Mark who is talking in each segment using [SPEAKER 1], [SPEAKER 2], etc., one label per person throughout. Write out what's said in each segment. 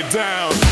[SPEAKER 1] it down.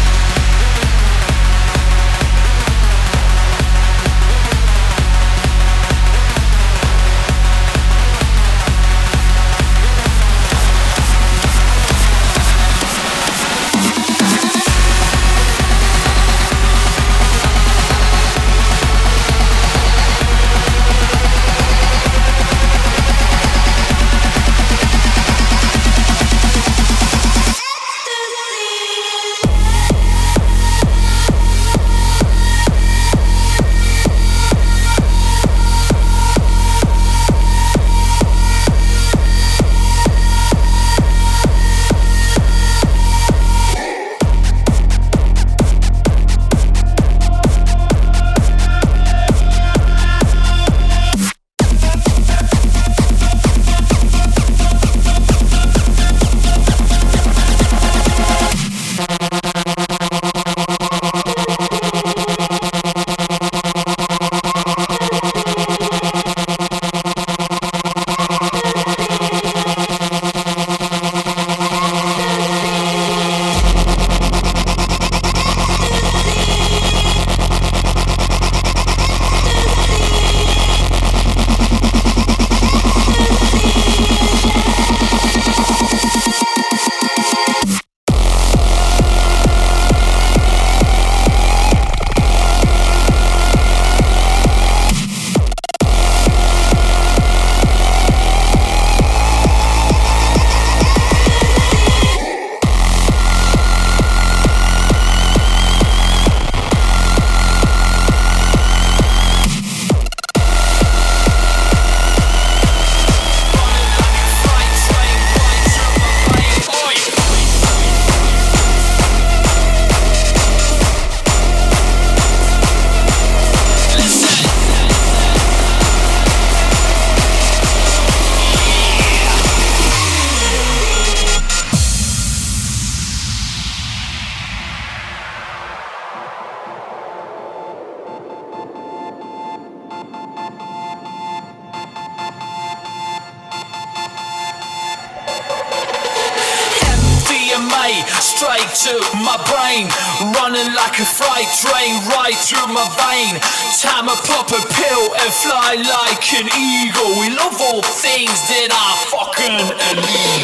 [SPEAKER 1] Slam you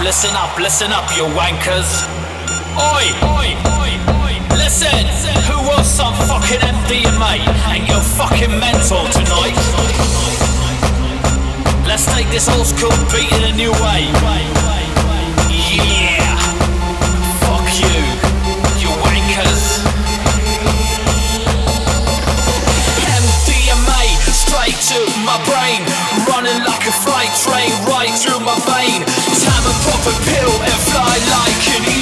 [SPEAKER 2] listen up, listen up, you wankers. Oi, oi, oi, oi. Listen, who wants some fucking MDMA? Ain't you fucking mental tonight? Let's take this old school beat in a new way. Yeah. Fuck you, you wankers. MDMA straight to my brain, running like a freight train right through my vein a pill and fly like an eagle.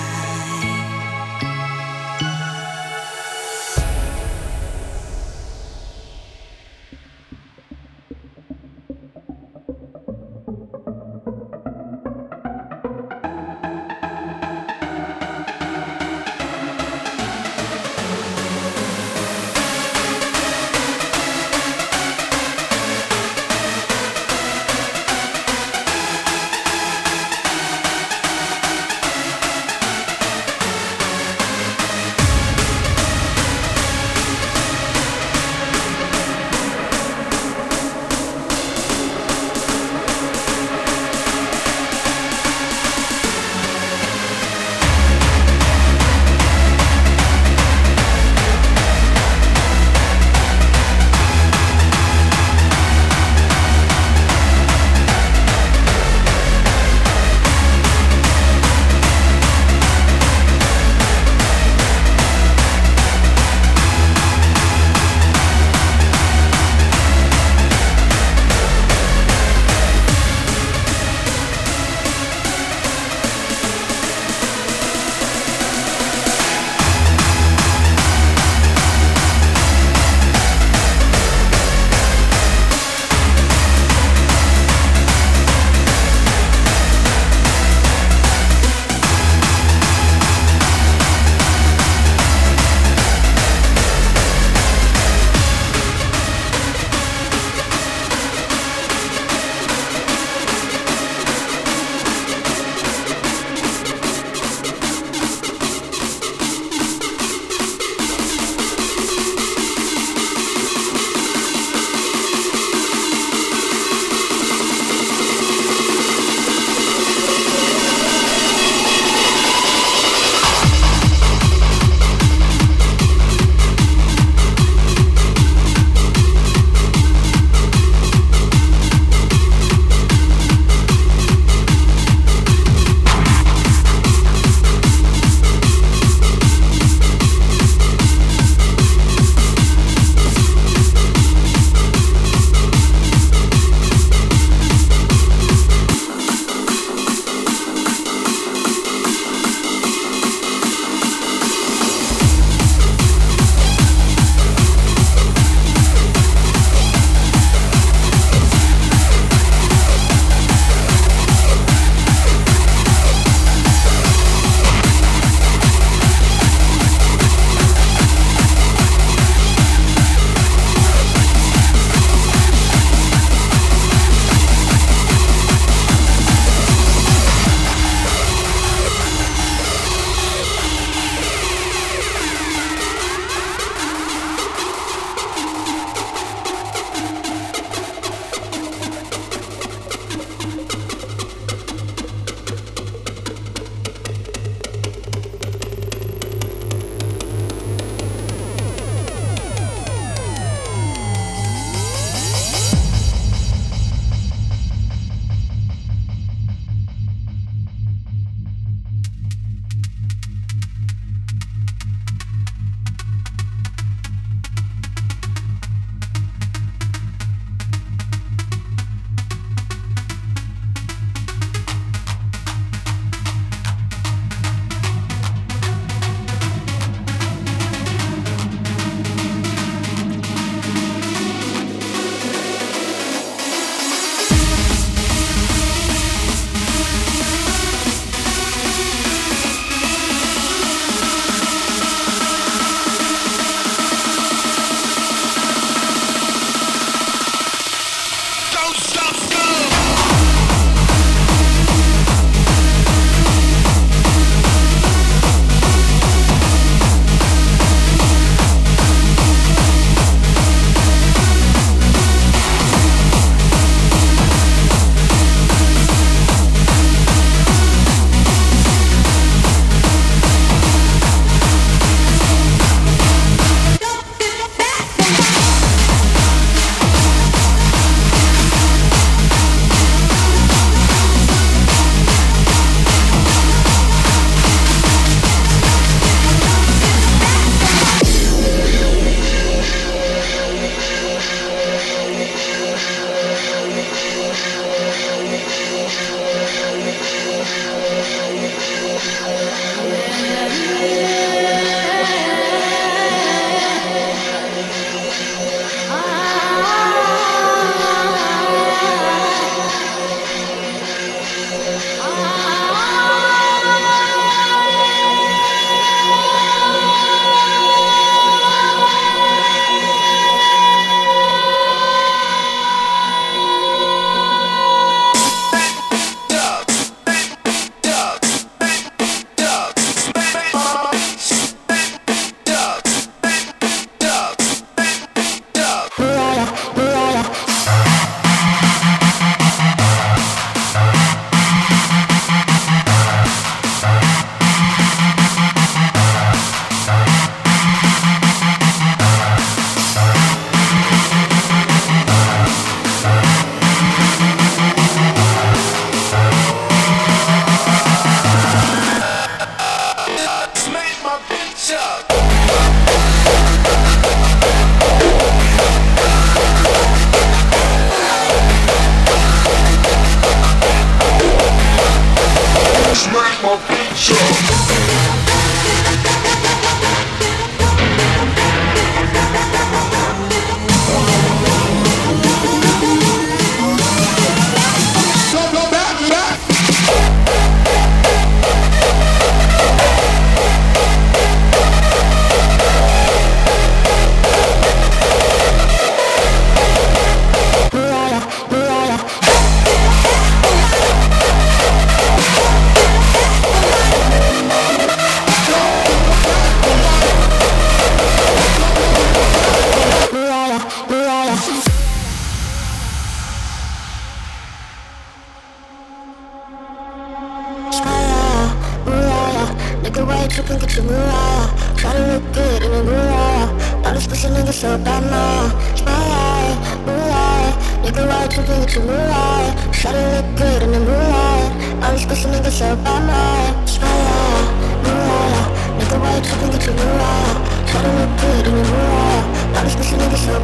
[SPEAKER 3] So bad now. Spotlight, moonlight, nigga, why you think it's a moonlight? Shawty look good in the moonlight. All these pussy niggas so bad now. Spotlight, moonlight, nigga, why you think it's a moonlight? Shawty look good in the moonlight. All these pussy niggas so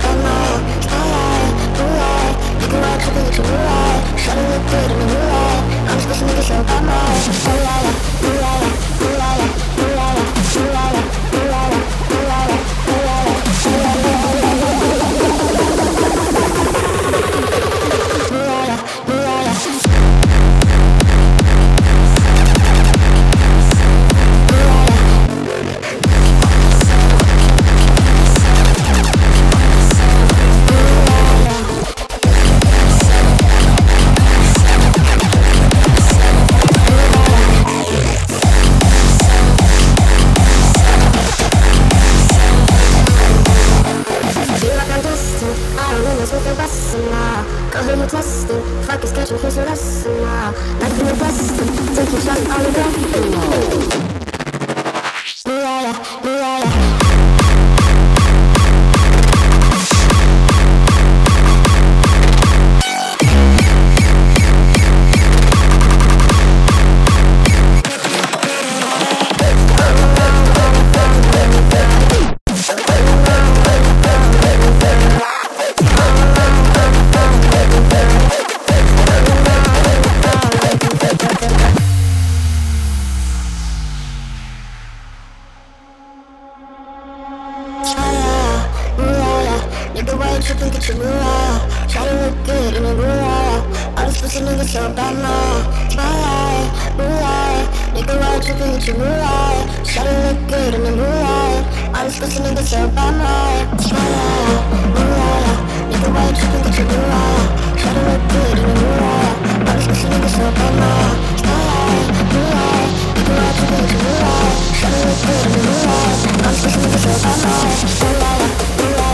[SPEAKER 3] pussy niggas so bad now. Spotlight, moonlight. Nigga, why you your moolah. Try to look good in a moolah. All these pussy niggas so bad now. Spotlight, moonlight. Nigga, why you your moolah. Try to look good in a moolah. All these pussy niggas so bad now. Spotlight, moonlight. Nigga, why you your moolah. Try to look good in a moolah. All these pussy niggas so bad now. Moonlight, moonlight.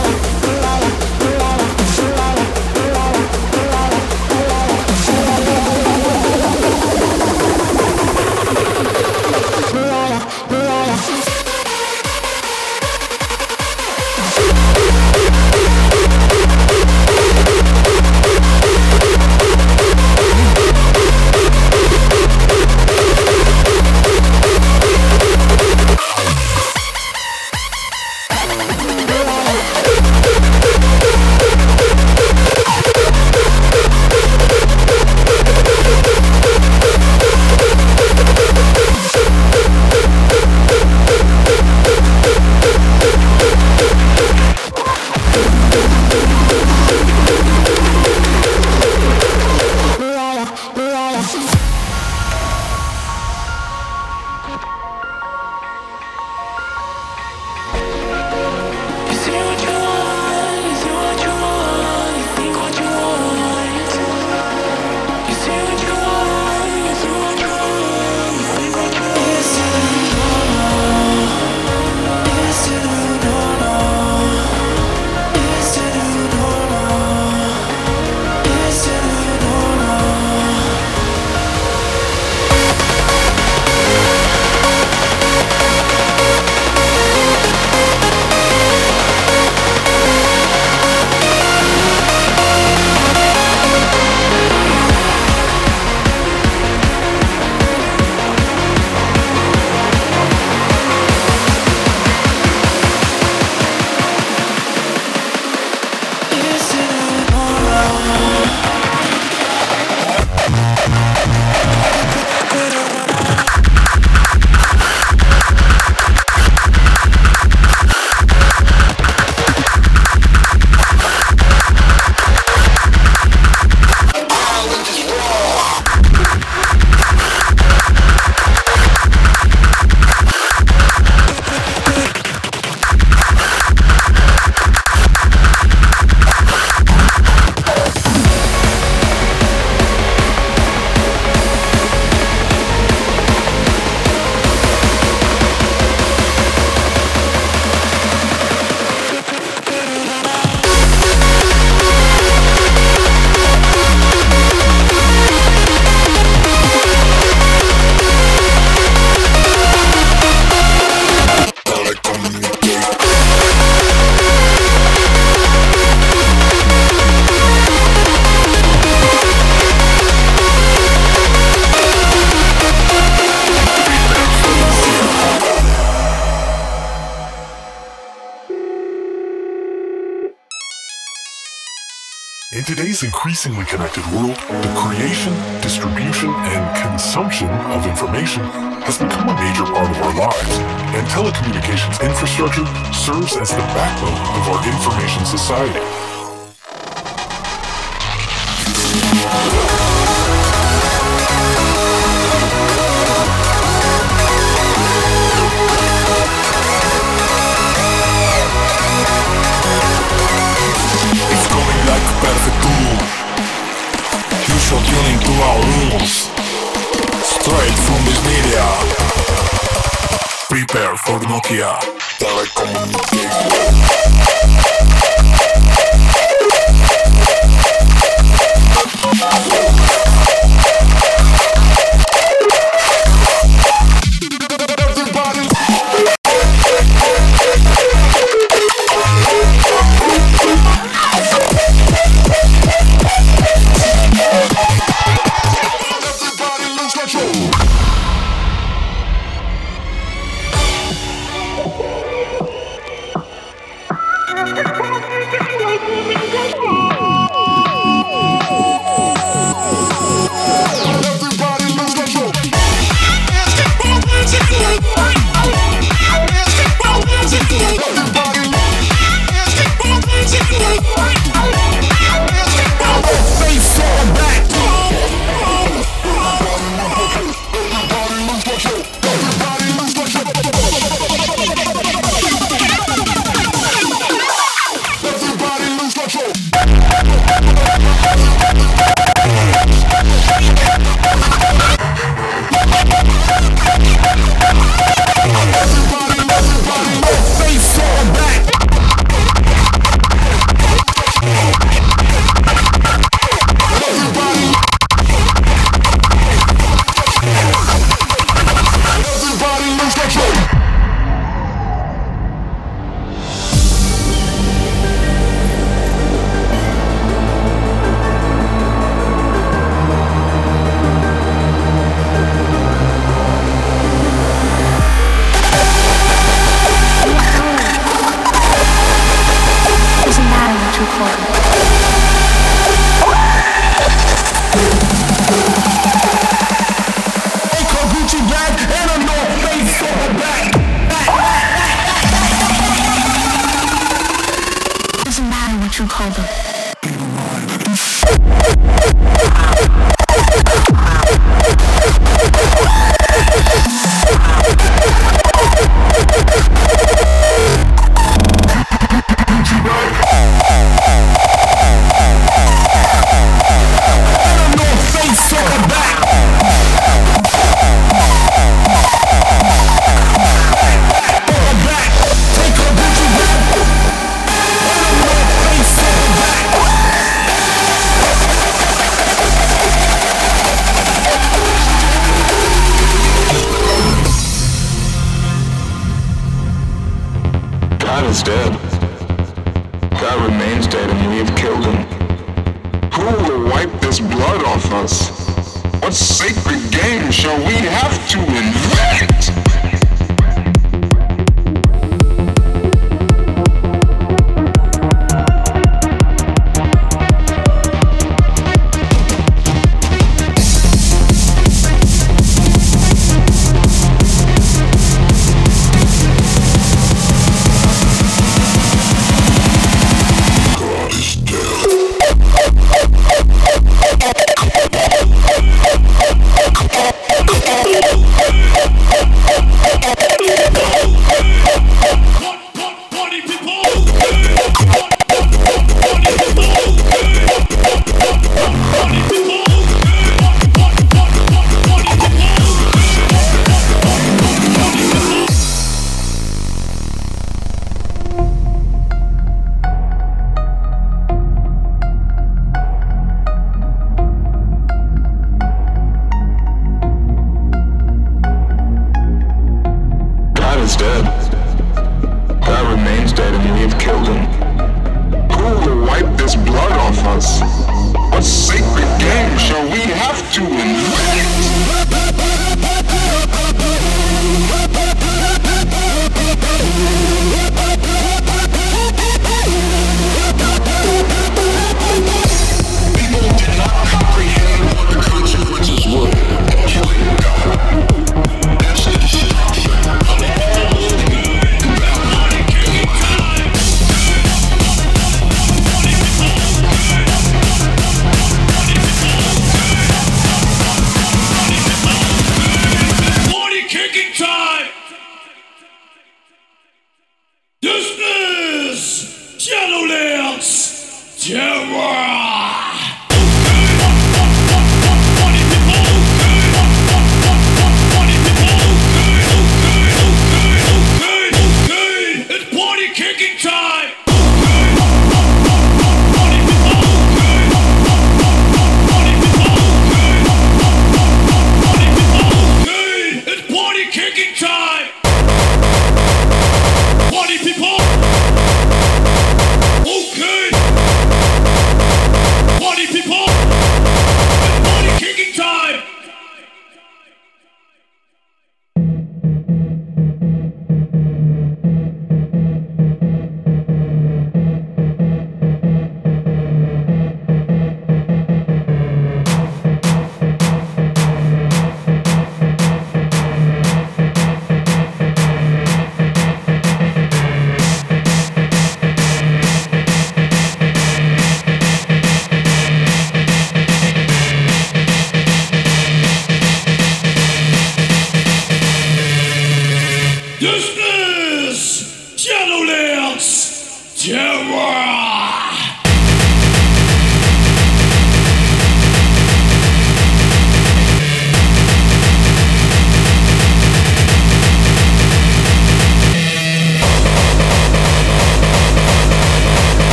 [SPEAKER 4] Increasingly connected world, the creation, distribution, and consumption of information has become a major part of our lives, and telecommunications infrastructure serves as the backbone of our information society.
[SPEAKER 5] Tuning to our rules. Straight from this media. Prepare for Nokia. Telecommunication.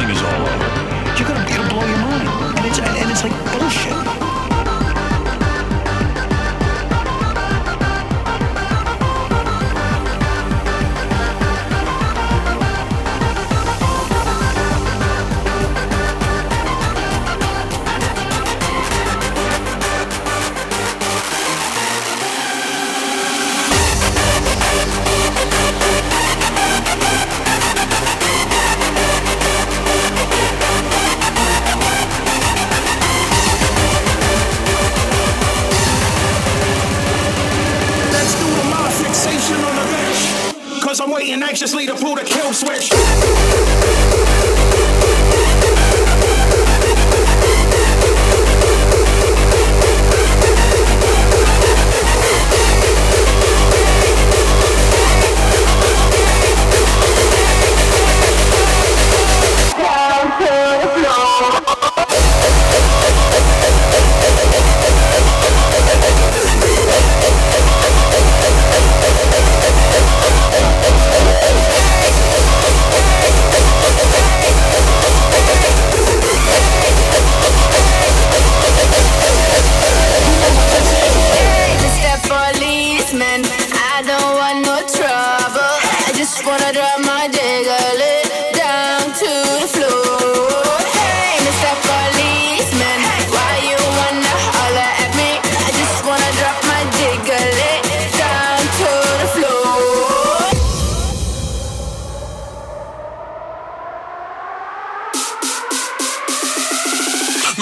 [SPEAKER 6] Thing is all over.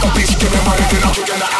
[SPEAKER 7] Con tu pinche que me mareé, que no,
[SPEAKER 8] que